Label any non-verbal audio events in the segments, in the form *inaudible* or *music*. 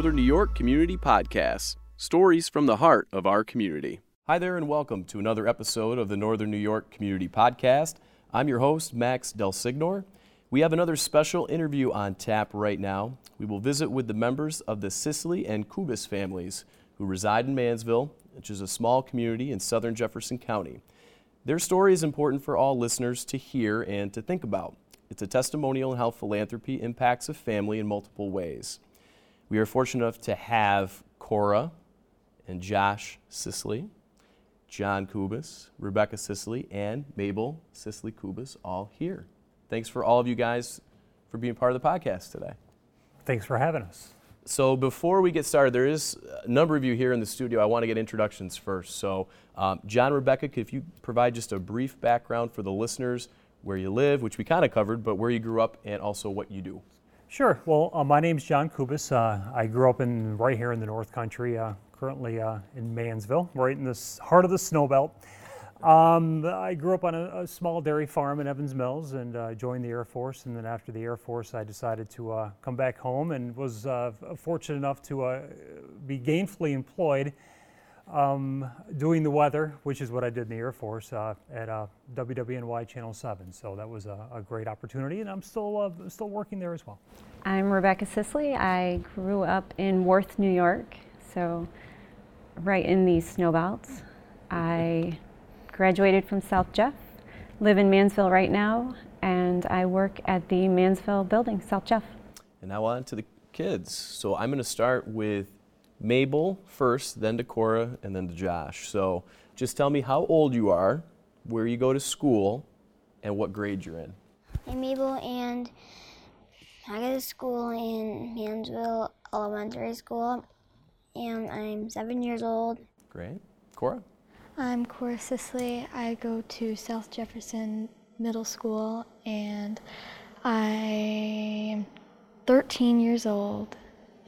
Northern New York Community Podcast stories from the heart of our community. Hi there, and welcome to another episode of the Northern New York Community Podcast. I'm your host, Max DelSignore. We have another special interview on tap right now. We will visit with the members of the Sisley and Kubis families who reside in Mannsville, which is a small community in southern Jefferson County. Their story is important for all listeners to hear and to think about. It's a testimonial on how philanthropy impacts a family in multiple ways. We are fortunate enough to have Cora and Josh Sisley, John Kubis, Rebecca Sisley, and Mabel Sisley Kubis all here. Thanks for all of you guys for being part of the podcast today. Thanks for having us. So before we get started, there is a number of you here in the studio. I want to get introductions first. So, um, John, Rebecca, if you provide just a brief background for the listeners, where you live, which we kind of covered, but where you grew up and also what you do. Sure. Well, uh, my name's John Kubis. Uh, I grew up in right here in the North Country, uh, currently uh, in Mannsville, right in the heart of the snow belt. Um, I grew up on a, a, small dairy farm in Evans Mills and uh, joined the Air Force. And then after the Air Force, I decided to uh, come back home and was fortunate enough to be gainfully employed um, doing the weather, which is what I did in the Air Force uh, at uh, WWNY Channel 7. So that was a, a great opportunity, and I'm still, uh, still working there as well. I'm Rebecca Sisley. I grew up in Worth, New York, so right in the snow belts. I graduated from South Jeff, live in Mannsville right now, and I work at the Mannsville building, South Jeff. And now on to the kids. So I'm going to start with Mabel first, then to Cora, and then to Josh. So just tell me how old you are, where you go to school, and what grade you're in. I'm Mabel, and I go to school in Mannsville Elementary School, and I'm seven years old. Great. Cora? I'm Cora Sisley. I go to South Jefferson Middle School, and I'm 13 years old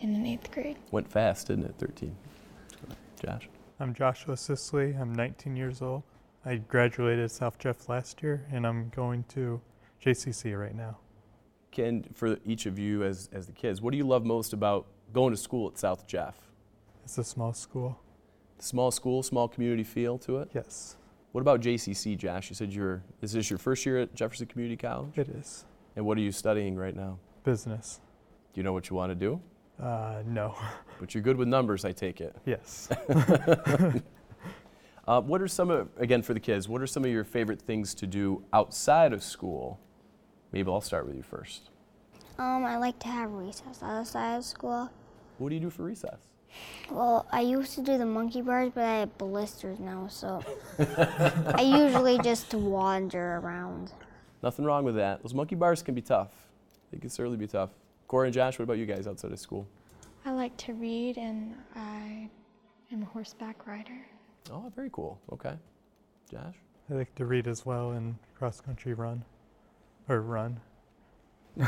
in an eighth grade. Went fast, didn't it? 13. Josh? I'm Joshua Sisley. I'm 19 years old. I graduated South Jeff last year, and I'm going to JCC right now. Ken, for each of you as, as the kids, what do you love most about going to school at South Jeff? It's a small school. Small school, small community feel to it? Yes. What about JCC, Josh? You said you're, is this your first year at Jefferson Community College? It is. And what are you studying right now? Business. Do you know what you want to do? Uh, no. *laughs* But you're good with numbers, I take it. Yes. *laughs* *laughs* uh, what are some of, again, for the kids, what are some of your favorite things to do outside of school? Maybe I'll start with you first. Um, I like to have recess outside of school. What do you do for recess? Well, I used to do the monkey bars, but I have blisters now, so I usually just wander around. Nothing wrong with that. Those monkey bars can be tough. They can certainly be tough. Cora and Josh, what about you guys outside of school? I like to read and I am a horseback rider. Oh, very cool. Okay. Josh? I like to read as well and cross country run or run. *laughs*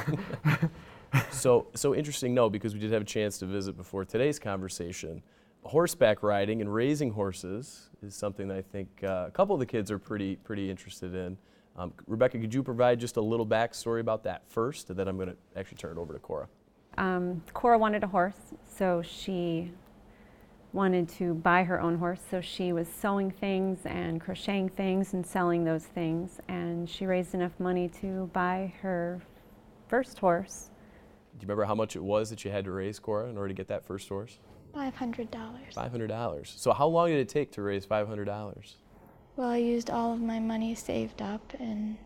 so, so interesting, no, because we did have a chance to visit before today's conversation. Horseback riding and raising horses is something that I think uh, a couple of the kids are pretty, pretty interested in. Um, Rebecca, could you provide just a little backstory about that first, and then I'm going to actually turn it over to Cora. Um, Cora wanted a horse, so she wanted to buy her own horse. So she was sewing things and crocheting things and selling those things, and she raised enough money to buy her first horse. Do you remember how much it was that you had to raise, Cora, in order to get that first horse? $500. $500. So how long did it take to raise $500? Well, I used all of my money saved up and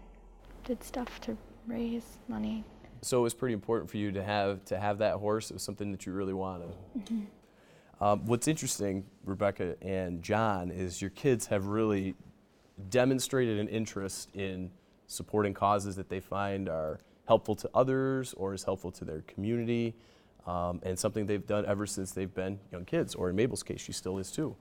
did stuff to raise money. So it was pretty important for you to have to have that horse. It was something that you really wanted. Mm-hmm. Um, what's interesting, Rebecca and John, is your kids have really demonstrated an interest in supporting causes that they find are helpful to others or is helpful to their community, um, and something they've done ever since they've been young kids. Or in Mabel's case, she still is too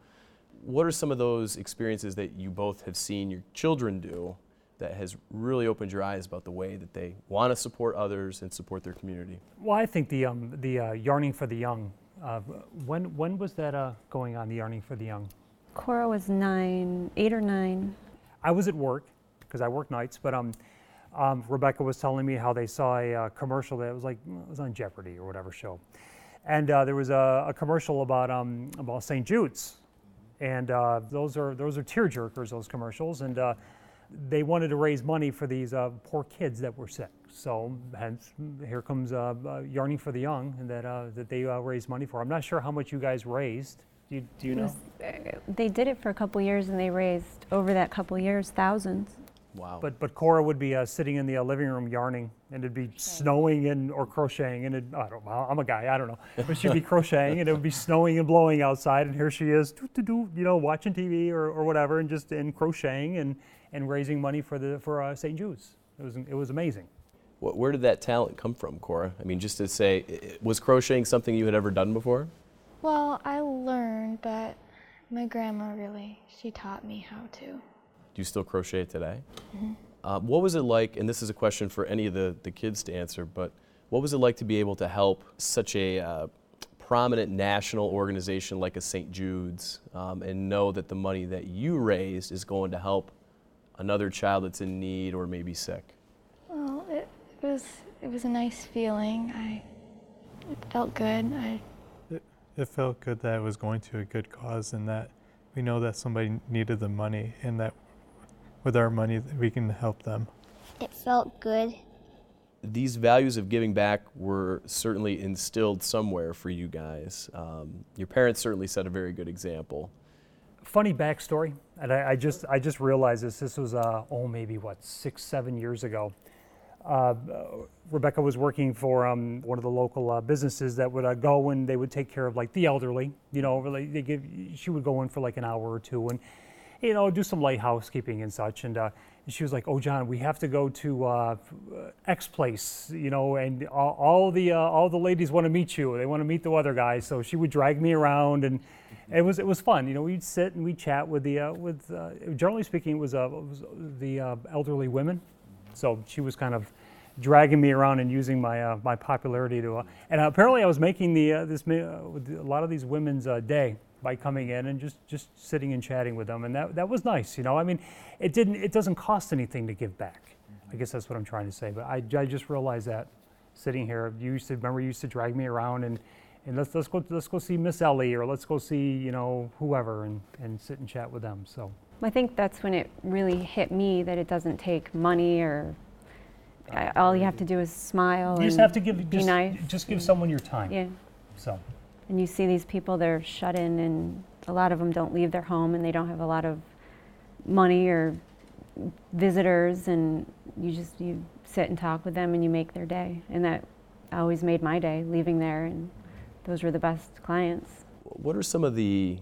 what are some of those experiences that you both have seen your children do that has really opened your eyes about the way that they want to support others and support their community? Well, I think the um, the uh, yarning for the young. Uh, when when was that uh, going on? The yarning for the young. Cora was nine, eight or nine. I was at work because I work nights, but um, um, Rebecca was telling me how they saw a uh, commercial that was like it was on Jeopardy or whatever show, and uh, there was a, a commercial about um, about St. Jude's, and uh, those are those are tear jerkers. Those commercials, and uh, they wanted to raise money for these uh, poor kids that were sick. So hence, here comes uh, uh, Yarning for the Young, and that uh, that they uh, raised money for. I'm not sure how much you guys raised. Do you, do you know? was- they did it for a couple years and they raised over that couple years thousands. Wow. But but Cora would be uh, sitting in the uh, living room yarning, and it'd be snowing and or crocheting, and it, I don't know. I'm a guy, I don't know, but she'd be crocheting, and it would be snowing and blowing outside, and here she is, you know, watching TV or, or whatever, and just in crocheting and and raising money for the for uh, St. Jude's. It was it was amazing. Wh- Where did that talent come from, Cora? I mean, just to say, i- i- was crocheting something you had ever done before? Well, I learned, but my grandma really, she taught me how to. Do you still crochet today? Uh, what was it like, and this is a question for any of the, the kids to answer, but what was it like to be able to help such a uh, prominent national organization like a St. Jude's um, and know that the money that you raised is going to help another child that's in need or maybe sick? Well, it, it was it was a nice feeling. I it felt good. I It felt good that it was going to a good cause and that we know that somebody needed the money and that with our money that we can help them. It felt good. these values of giving back were certainly instilled somewhere for you guys. Um, your parents certainly set a very good example. funny backstory, and I, I just I just realized this. This was uh, oh maybe what six seven years ago. Uh, Rebecca was working for um, one of the local uh, businesses that would uh, go and they would take care of like the elderly. You know, really, they give. She would go in for like an hour or two and you know do some light housekeeping and such. And, uh, and she was like, "Oh, John, we have to go to uh, X place, you know, and all, all the uh, all the ladies want to meet you. They want to meet the other guys." So she would drag me around and it was it was fun. You know, we'd sit and we'd chat with the uh, with uh, generally speaking, it was, uh, it was the uh, elderly women. So she was kind of dragging me around and using my my popularity to. And apparently, I was making the this a lot of these women's day by coming in and just just sitting and chatting with them, and that that was nice. You know, I mean, it didn't it doesn't cost anything to give back. I guess that's what I'm trying to say. But I, I just realized that sitting here, you used to remember you used to drag me around and. And let's, let's go let's go see Miss Ellie or let's go see you know whoever and, and sit and chat with them. So I think that's when it really hit me that it doesn't take money or all you have to do is smile. you just and have to give be just, nice. just give someone your time. Yeah. So And you see these people, they're shut in, and a lot of them don't leave their home and they don't have a lot of money or visitors. And you just you sit and talk with them and you make their day. And that always made my day leaving there. And those were the best clients. What are some of the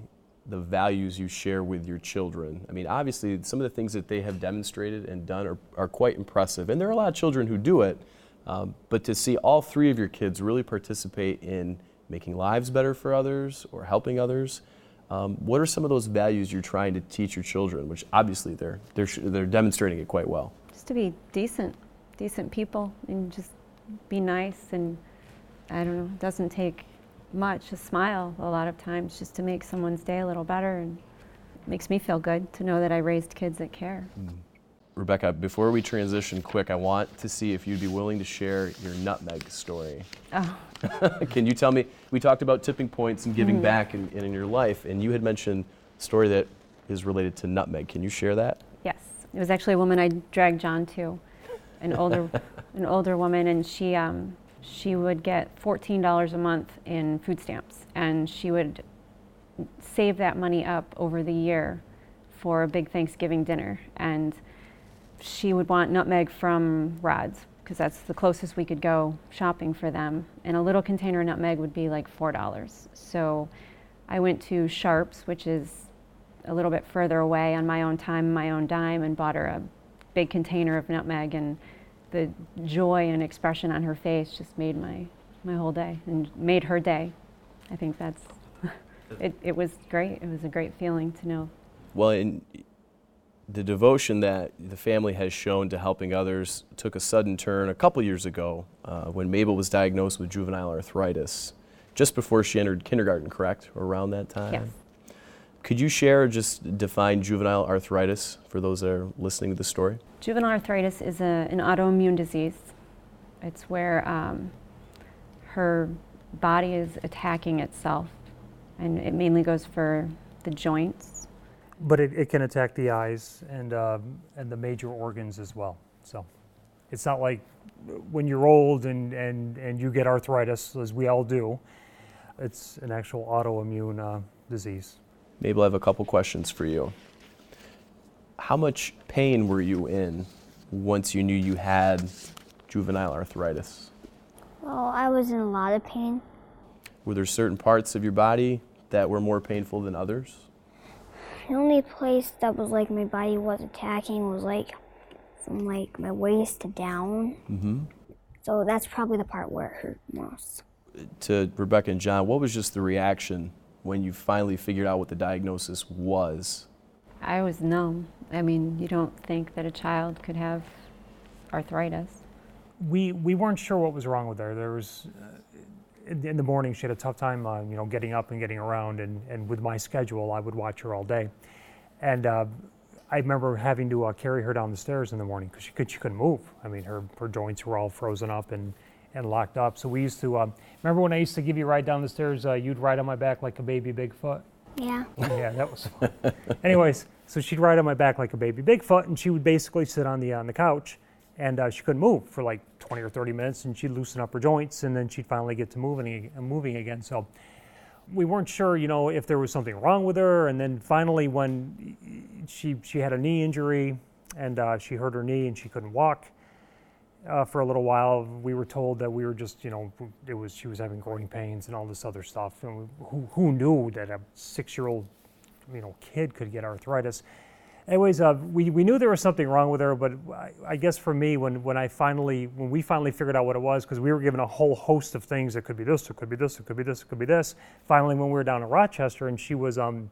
the values you share with your children? I mean, obviously, some of the things that they have demonstrated and done are, are quite impressive, and there are a lot of children who do it. Um, but to see all three of your kids really participate in making lives better for others or helping others, um, what are some of those values you're trying to teach your children? Which obviously they're they're sh- they're demonstrating it quite well. Just to be decent, decent people and just be nice. And I don't know, it doesn't take much, a smile a lot of times just to make someone's day a little better. And it makes me feel good to know that I raised kids that care. Rebecca, before we transition quick, I want to see if you'd be willing to share your nutmeg story. Oh, *laughs* Can you tell me? We talked about tipping points and giving back in, in your life, and you had mentioned a story that is related to nutmeg. Can you share that? yes. It was actually a woman I dragged John to, an older, *laughs* an older woman, and she, um, she would get $14 a month in food stamps, and she would save that money up over the year for a big Thanksgiving dinner. And she would want nutmeg from Rod's because that's the closest we could go shopping for them. And a little container of nutmeg would be like $4. So I went to Sharps, which is a little bit further away on my own time, my own dime, and bought her a big container of nutmeg. And the joy and expression on her face just made my, my whole day and made her day. I think that's, *laughs* it, it was great. It was a great feeling to know Well, in the devotion that the family has shown to helping others took a sudden turn a couple years ago uh, when Mabel was diagnosed with juvenile arthritis, just before she entered kindergarten, correct? Or around that time? Yes. Could you share or just define juvenile arthritis for those that are listening to the story? Juvenile arthritis is a, an autoimmune disease. It's where um, her body is attacking itself, and it mainly goes for the joints. But it, it can attack the eyes and, um, and the major organs as well. So it's not like when you're old and, and, and you get arthritis, as we all do, it's an actual autoimmune uh, disease. Mabel, I have a couple questions for you. How much pain were you in once you knew you had juvenile arthritis? Well, I was in a lot of pain. Were there certain parts of your body that were more painful than others? The only place that was like my body was attacking was like from like my waist to down. Mm-hmm. So that's probably the part where it hurt most. To Rebecca and John, what was just the reaction when you finally figured out what the diagnosis was? I was numb. I mean, you don't think that a child could have arthritis. We, we weren't sure what was wrong with her. There was, uh, in, in the morning, she had a tough time, uh, you know, getting up and getting around. And, and with my schedule, I would watch her all day. And uh, I remember having to uh, carry her down the stairs in the morning because she, could, she couldn't move. I mean, her, her joints were all frozen up and, and locked up. So we used to, um, remember when I used to give you a ride down the stairs, uh, you'd ride on my back like a baby Bigfoot? Yeah. *laughs* yeah, that was fun. Anyways, so she'd ride on my back like a baby Bigfoot, and she would basically sit on the on the couch, and uh, she couldn't move for like 20 or 30 minutes, and she'd loosen up her joints, and then she'd finally get to moving moving again. So we weren't sure, you know, if there was something wrong with her, and then finally when she she had a knee injury, and uh, she hurt her knee, and she couldn't walk. Uh, for a little while, we were told that we were just, you know, it was she was having growing pains and all this other stuff. And who, who knew that a six-year-old, you know, kid could get arthritis? Anyways, uh, we, we knew there was something wrong with her, but I, I guess for me, when, when I finally, when we finally figured out what it was, because we were given a whole host of things, it could be this, it could be this, it could be this, it could be this. Finally, when we were down in Rochester, and she was, um,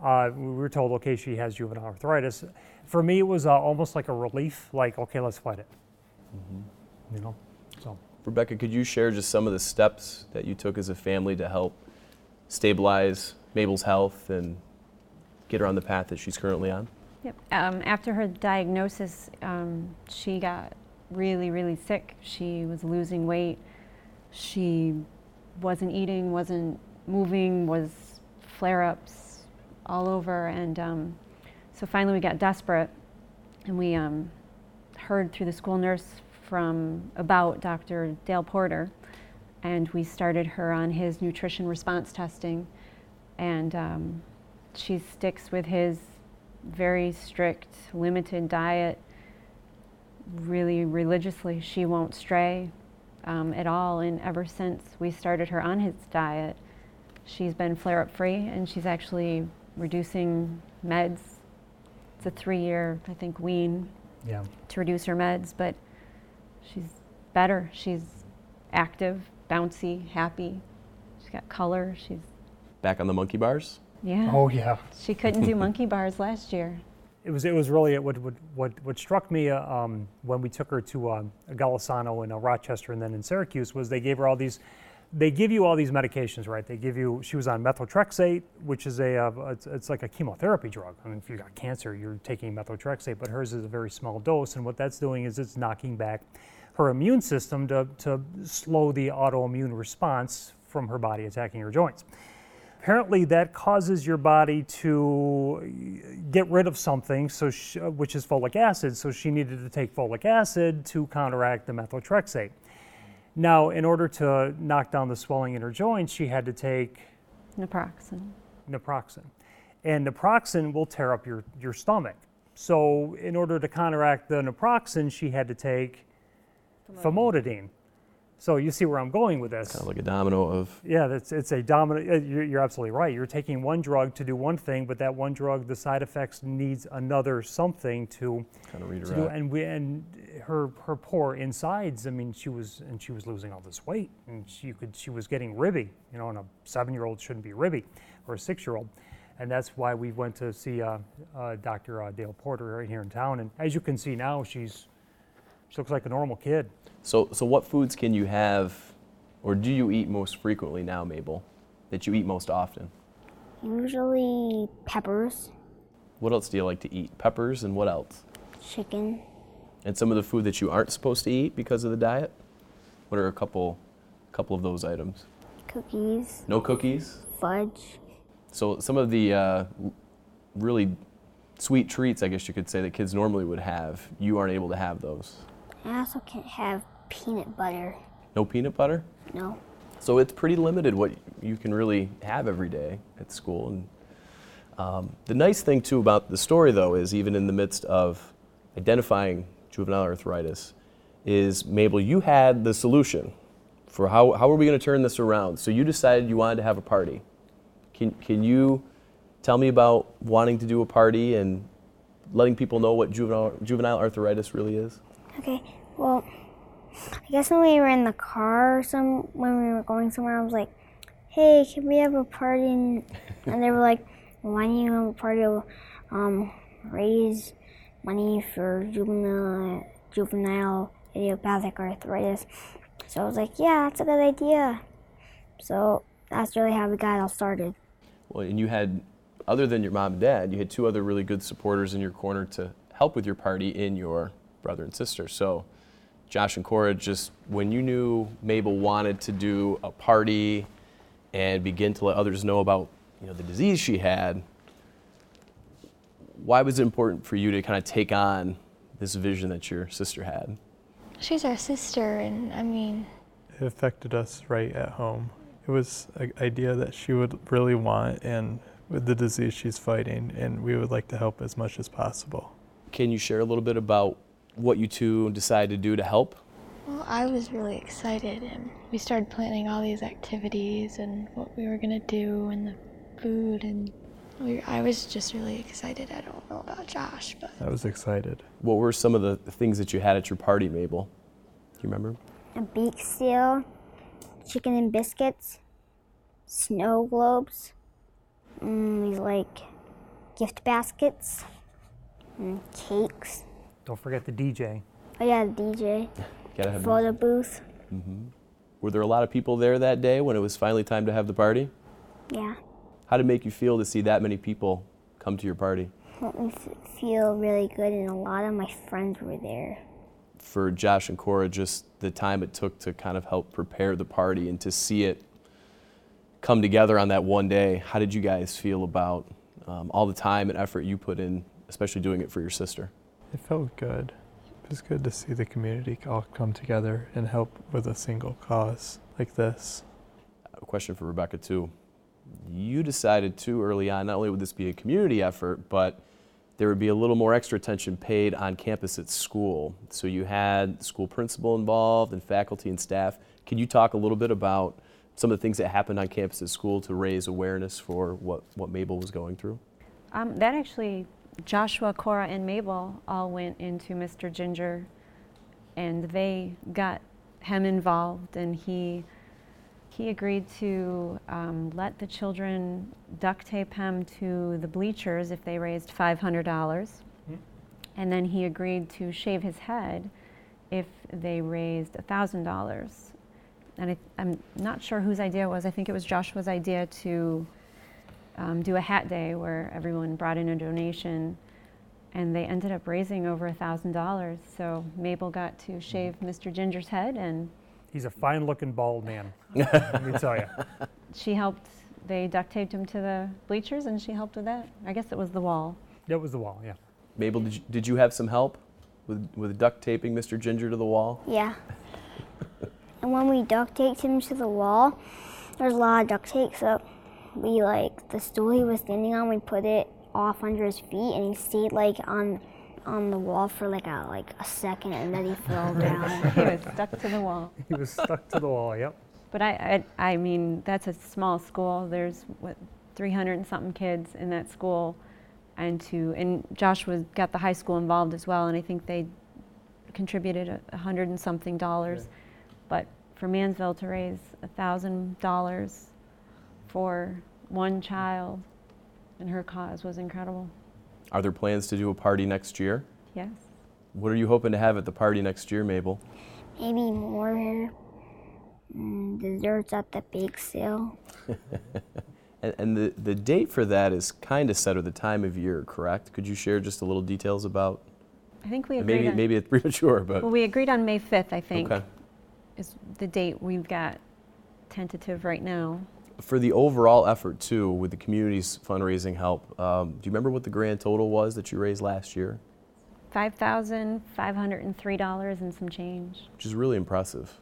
uh, we were told, okay, she has juvenile arthritis. For me, it was uh, almost like a relief, like, okay, let's fight it. Mm-hmm. You know, so. Rebecca, could you share just some of the steps that you took as a family to help stabilize Mabel's health and get her on the path that she's currently on? Yep. Um, after her diagnosis, um, she got really, really sick. She was losing weight. She wasn't eating, wasn't moving, was flare ups all over. And um, so finally we got desperate and we um, heard through the school nurse from about Dr. Dale Porter. And we started her on his nutrition response testing. And um, she sticks with his very strict, limited diet really religiously. She won't stray um, at all. And ever since we started her on his diet, she's been flare up free and she's actually reducing meds. It's a three year, I think, wean Yeah. to reduce her meds, but she's better. She's active, bouncy, happy. She's got color. She's, Back on the monkey bars? Yeah. Oh, yeah. She couldn't do monkey bars last year. *laughs* It was, it was really what, what, what, what struck me uh, um, when we took her to uh, Golisano in uh, Rochester and then in Syracuse was they gave her all these, they give you all these medications, right? They give you, she was on methotrexate, which is a, uh, it's, it's like a chemotherapy drug. I mean, if you got cancer, you're taking methotrexate, but hers is a very small dose. And what that's doing is it's knocking back her immune system to, to slow the autoimmune response from her body attacking her joints. Apparently, that causes your body to get rid of something, so sh which is folic acid. So she needed to take folic acid to counteract the methotrexate. Now, in order to knock down the swelling in her joints, she had to take Naproxen. naproxen. And naproxen will tear up your, your stomach. So, in order to counteract the naproxen, she had to take famotidine. So, you see where I'm going with this. Kind of like a domino of Yeah, that's, it's a dominant. uh, You're, you're absolutely right. You're taking one drug to do one thing, but that one drug, the side effects needs another something to, kind of to do. redirect. And we and her her poor insides. I mean, she was and she was losing all this weight, and she could she was getting ribby. You know, and a seven year old shouldn't be ribby, or a six year old. And that's why we went to see uh, uh, Dr. Uh, Dale Porter right here in town. And as you can see now, she's she looks like a normal kid. So, so what foods can you have, or do you eat most frequently now, Mabel? That you eat most often? Usually peppers, What else do you like to eat? Peppers and what else? chicken, And some of the food that you aren't supposed to eat because of the diet? What are a couple, couple of those items? cookies, No cookies. fudge. So some of the uh, really sweet treats, I guess you could say, that kids normally would have, you aren't able to have those. I also can't have peanut butter. No peanut butter. No. So it's pretty limited what you can really have every day at school. And um, the nice thing too about the story, though, is even in the midst of identifying juvenile arthritis, is Mabel, you had the solution for how how are we going to turn this around. So you decided you wanted to have a party. Can can you tell me about wanting to do a party and letting people know what juvenile juvenile arthritis really is? Okay, well, I guess when we were in the car, some when we were going somewhere, I was like, "Hey, can we have a party?" And, they were like, "Why don't you have a party? to, Um, raise money for juvenile juvenile idiopathic arthritis." So I was like, "Yeah, that's a good idea." So that's really how we got all started. Well, and you had, other than your mom and dad, you had two other really good supporters in your corner to help with your party in your brother and sister. So, Josh and Cora, just when you knew Mabel wanted to do a party and begin to let others know about you know the disease she had, why was it important for you to kind of take on this vision that your sister had? She's our sister, and I mean, It affected us right at home. It was an idea that she would really want, and with the disease she's fighting, and we would like to help as much as possible. Can you share a little bit about what you two decided to do to help? well, I was really excited, and we started planning all these activities and what we were gonna do, and the food, and we, I was just really excited. I don't know about Josh, but I was excited. What were some of the things that you had at your party, Mabel? Do you remember? a beak seal, chicken and biscuits, snow globes, mm, these like gift baskets, and cakes. Don't forget the DJ. Oh yeah, the DJ, *laughs* Gotta have photo booth. Were there a lot of people there that day when it was finally time to have the party? Yeah, How did it make you feel to see that many people come to your party? It made me feel really good, and a lot of my friends were there. For Josh and Cora, just the time it took to kind of help prepare the party and to see it come together on that one day, how did you guys feel about um, all the time and effort you put in, especially doing it for your sister? It felt good. It was good to see the community all come together and help with a single cause like this. A question for Rebecca, too. You decided too early on, not only would this be a community effort, but there would be a little more extra attention paid on campus at school. So you had the school principal involved and faculty and staff. Can you talk a little bit about some of the things that happened on campus at school to raise awareness for what, what Mabel was going through? Um, that actually, Joshua, Cora, and Mabel all went into Mr. Ginger, and they got him involved, and he he agreed to um, let the children duct tape him to the bleachers if they raised $500, and then he agreed to shave his head if they raised $1,000. And I, I'm not sure whose idea it was. I think it was Joshua's idea to um, do a hat day where everyone brought in a donation and they ended up raising over a thousand dollars so mabel got to shave mr ginger's head and He's a fine looking bald man. *laughs* Let me tell you. she helped they duct taped him to the bleachers and she helped with that i guess it was the wall That was the wall, yeah. Mabel, did you, did you have some help with, with duct taping Mr. Ginger to the wall? Yeah. *laughs* and when we duct taped him to the wall, there's a lot of duct tape, so we like the stool he was standing on, we put it off under his feet, and he stayed like on on the wall for like a like a second, and then he fell *laughs* down. *laughs* he was stuck to the wall. He was stuck to the wall, yep. but I, I i mean that's a small school. There's what 300 and something kids in that school. And to and joshua got the high school involved as well and i think they contributed a a hundred and something dollars. But for Mannsville to raise a thousand dollars for one child and her cause was incredible Are there plans to do a party next year? yes What are you hoping to have at the party next year, Mabel? Maybe more mm, desserts at the bake sale. *laughs* And, and the, the date for that is kind of set or the time of year, correct? Could you share just a little details about? i think we agreed Maybe on, maybe it's *laughs* premature, but well we agreed on may 5th i think okay. is the date we've got tentative right now. For the overall effort, too, with the community's fundraising help, um, do you remember what the grand total was that you raised last year? $5,503 and some change. Which is really impressive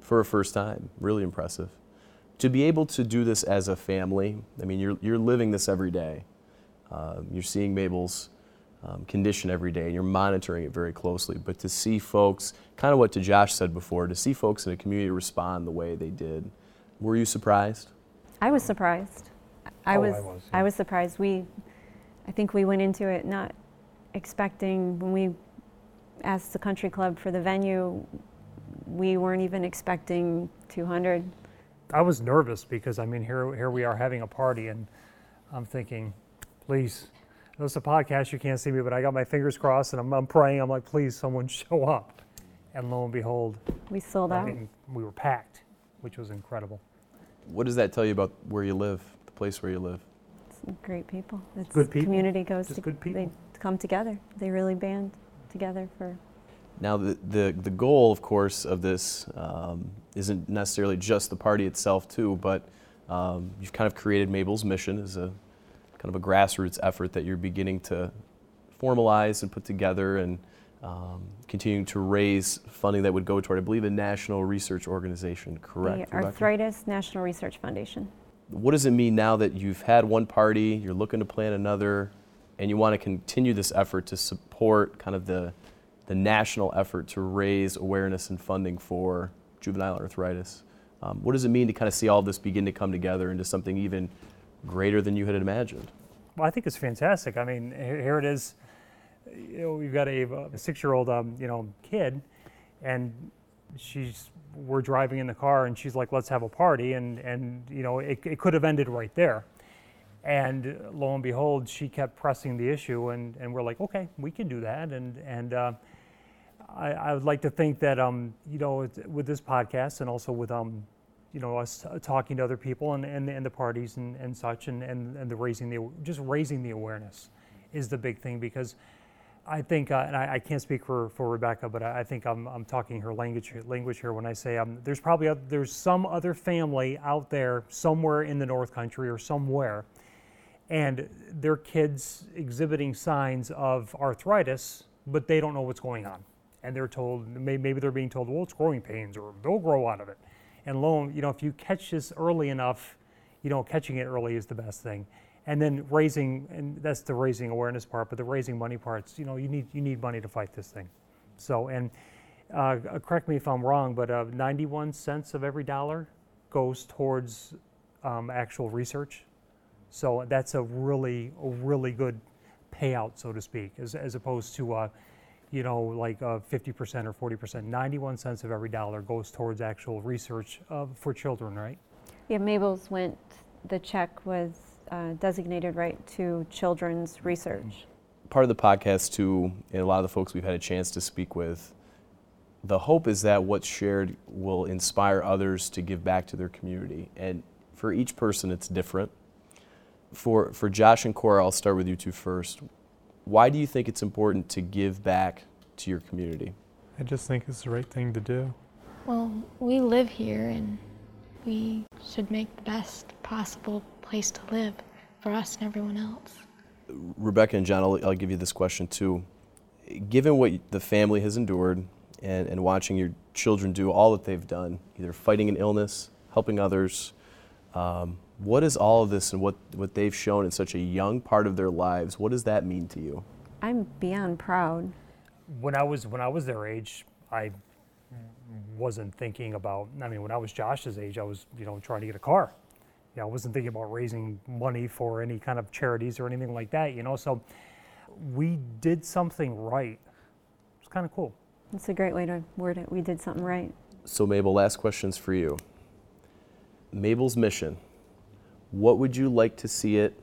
for a first time, really impressive. To be able to do this as a family, I mean, you're, you're living this every day. Um, you're seeing Mabel's um, condition every day and you're monitoring it very closely. But to see folks, kind of what to Josh said before, to see folks in the community respond the way they did, were you surprised? I was surprised. I Oh, was I was, I was surprised. We I think we went into it not expecting when we asked the country club for the venue, we weren't even expecting 200. I was nervous because I mean here here we are having a party and I'm thinking, please, I know it's a podcast, you can't see me, but I got my fingers crossed and I'm, I'm praying. I'm like, please, someone *laughs* show up. And lo and behold, We sold I out. mean, we were packed, which was incredible. What does that tell you about where you live, the place where you live? Some great people. It's Good people. Community goes Just to good people. they come together. They really band together for Now, the, the, the goal, of course, of this um, isn't necessarily just the party itself, too, but um, you've kind of created Mabel's mission as a kind of a grassroots effort that you're beginning to formalize and put together and um, continuing to raise funding that would go toward, I believe, a national research organization, correct? the Rebecca? Arthritis National Research Foundation. What does it mean now that you've had one party, you're looking to plan another, and you want to continue this effort to support kind of the, the national effort to raise awareness and funding for juvenile arthritis? Um, what does it mean to kind of see all this begin to come together into something even greater than you had imagined? Well, I think it's fantastic. I mean, here here it is. You know, we've got a, a six-year-old, um, you know, kid, and she's we're driving in the car, and she's like, "Let's have a party," and and you know, it, it could have ended right there. And lo and behold, she kept pressing the issue, and, and we're like, okay, we can do that. And and uh, I, I would like to think that um, you know, with- this podcast and also with um, you know, us talking to other people and, and, and the parties and, and such, and, and, and the raising the just raising the awareness is the big thing because I think, uh, and I, I can't speak for, for Rebecca, but I, I think I'm, I'm talking her language language here when I say um, there's probably oth- there's some other family out there somewhere in the North Country or somewhere, and their kids exhibiting signs of arthritis, but they don't know what's going on, and they're told may- maybe they're being told, well, it's growing pains, or they'll grow out of it, and lo, you know, if you catch this early enough, you know, catching it early is the best thing and then raising and that's the raising awareness part but the raising money parts you know you need you need money to fight this thing. So and uh, uh, correct me if i'm wrong but uh, 91 cents of every dollar goes towards um, actual research. So that's a really a really good payout so to speak as, as opposed to uh, you know like uh, 50% or 40% 91 cents of every dollar goes towards actual research uh, for children right? Yeah, Mabel's went. The check was uh, designated right to children's research. part of the podcast too, and a lot of the folks we've had a chance to speak with, the hope is that what's shared will inspire others to give back to their community. And for each person, it's different. For for Josh and Cora, I'll start with you two first. Why do you think it's important to give back to your community? I just think it's the right thing to do. Well, we live here and we should make the best possible place to live for us and everyone else. Rebecca and John, I'll, I'll give you this question too. Given what the family has endured and, and watching your children do all that they've done, either fighting an illness, helping others, um, what is all of this and what, what they've shown in such a young part of their lives, what does that mean to you? I'm beyond proud. when I was when I was their age, I wasn't thinking about. I mean, when I was Josh's age, I was you know trying to get a car. Yeah, I wasn't thinking about raising money for any kind of charities or anything like that. You know, so we did something right. It's kind of cool. It's a great way to word it. We did something right. So, Mabel, last question's for you. Mabel's mission, what would you like to see it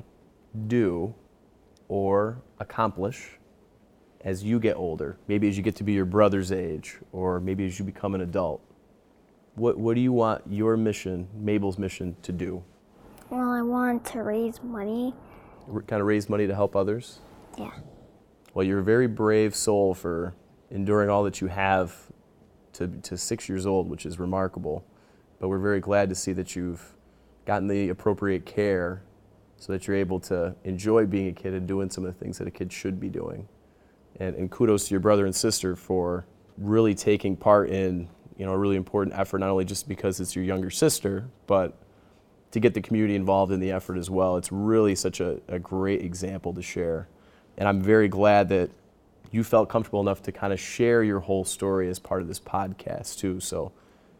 do or accomplish as you get older? Maybe as you get to be your brother's age, or maybe as you become an adult. What, what do you want your mission, Mabel's mission, to do? Well, I want to raise money. Kind of raise money to help others? Yeah. Well, you're a very brave soul for enduring all that you have to, to six years old, which is remarkable. but we're very glad to see that you've gotten the appropriate care so that you're able to enjoy being a kid and doing some of the things that a kid should be doing. And, and kudos to your brother and sister for really taking part in you know a really important effort, not only just because it's your younger sister, but to get the community involved in the effort as well. It's really such a, a great example to share. And I'm very glad that you felt comfortable enough to kind of share your whole story as part of this podcast, too. So,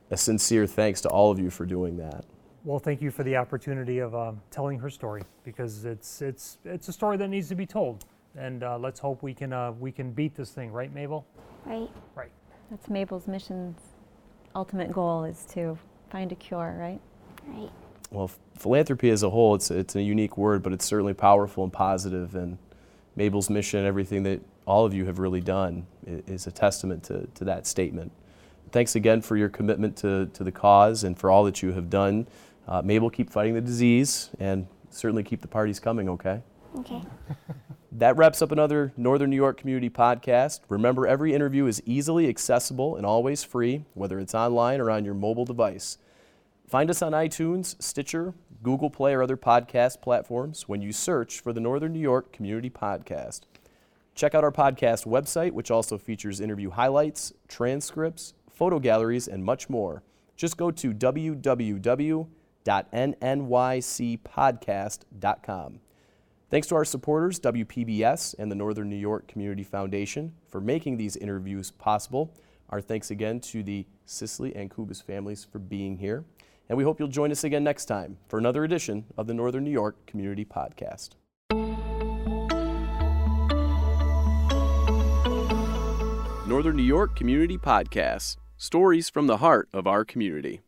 a sincere thanks to all of you for doing that. Well, thank you for the opportunity of uh, telling her story because it's it's it's a story that needs to be told, and uh, let's hope we can uh, we can beat this thing, right, Mabel? Right. Right. That's Mabel's mission's ultimate goal is to find a cure, right? Right. Well, philanthropy as a whole, it's it's a unique word, but it's certainly powerful and positive. And Mabel's mission, everything that all of you have really done, is a testament to, to that statement. Thanks again for your commitment to, to the cause and for all that you have done. Uh, Mabel, keep fighting the disease and certainly keep the parties coming, okay? Okay. *laughs* That wraps up another Northern New York Community Podcast. Remember, every interview is easily accessible and always free, whether it's online or on your mobile device. Find us on iTunes, Stitcher, Google Play, or other podcast platforms when you search for the Northern New York Community Podcast. Check out our podcast website, which also features interview highlights, transcripts, photo galleries, and much more. Just go to www.nnycpodcast.com. Thanks to our supporters, WPBS and the Northern New York Community Foundation, for making these interviews possible. Our thanks again to the Sisley and Kubis families for being here. And we hope you'll join us again next time for another edition of the Northern New York Community Podcast. Northern New York Community Podcast Stories from the heart of our community.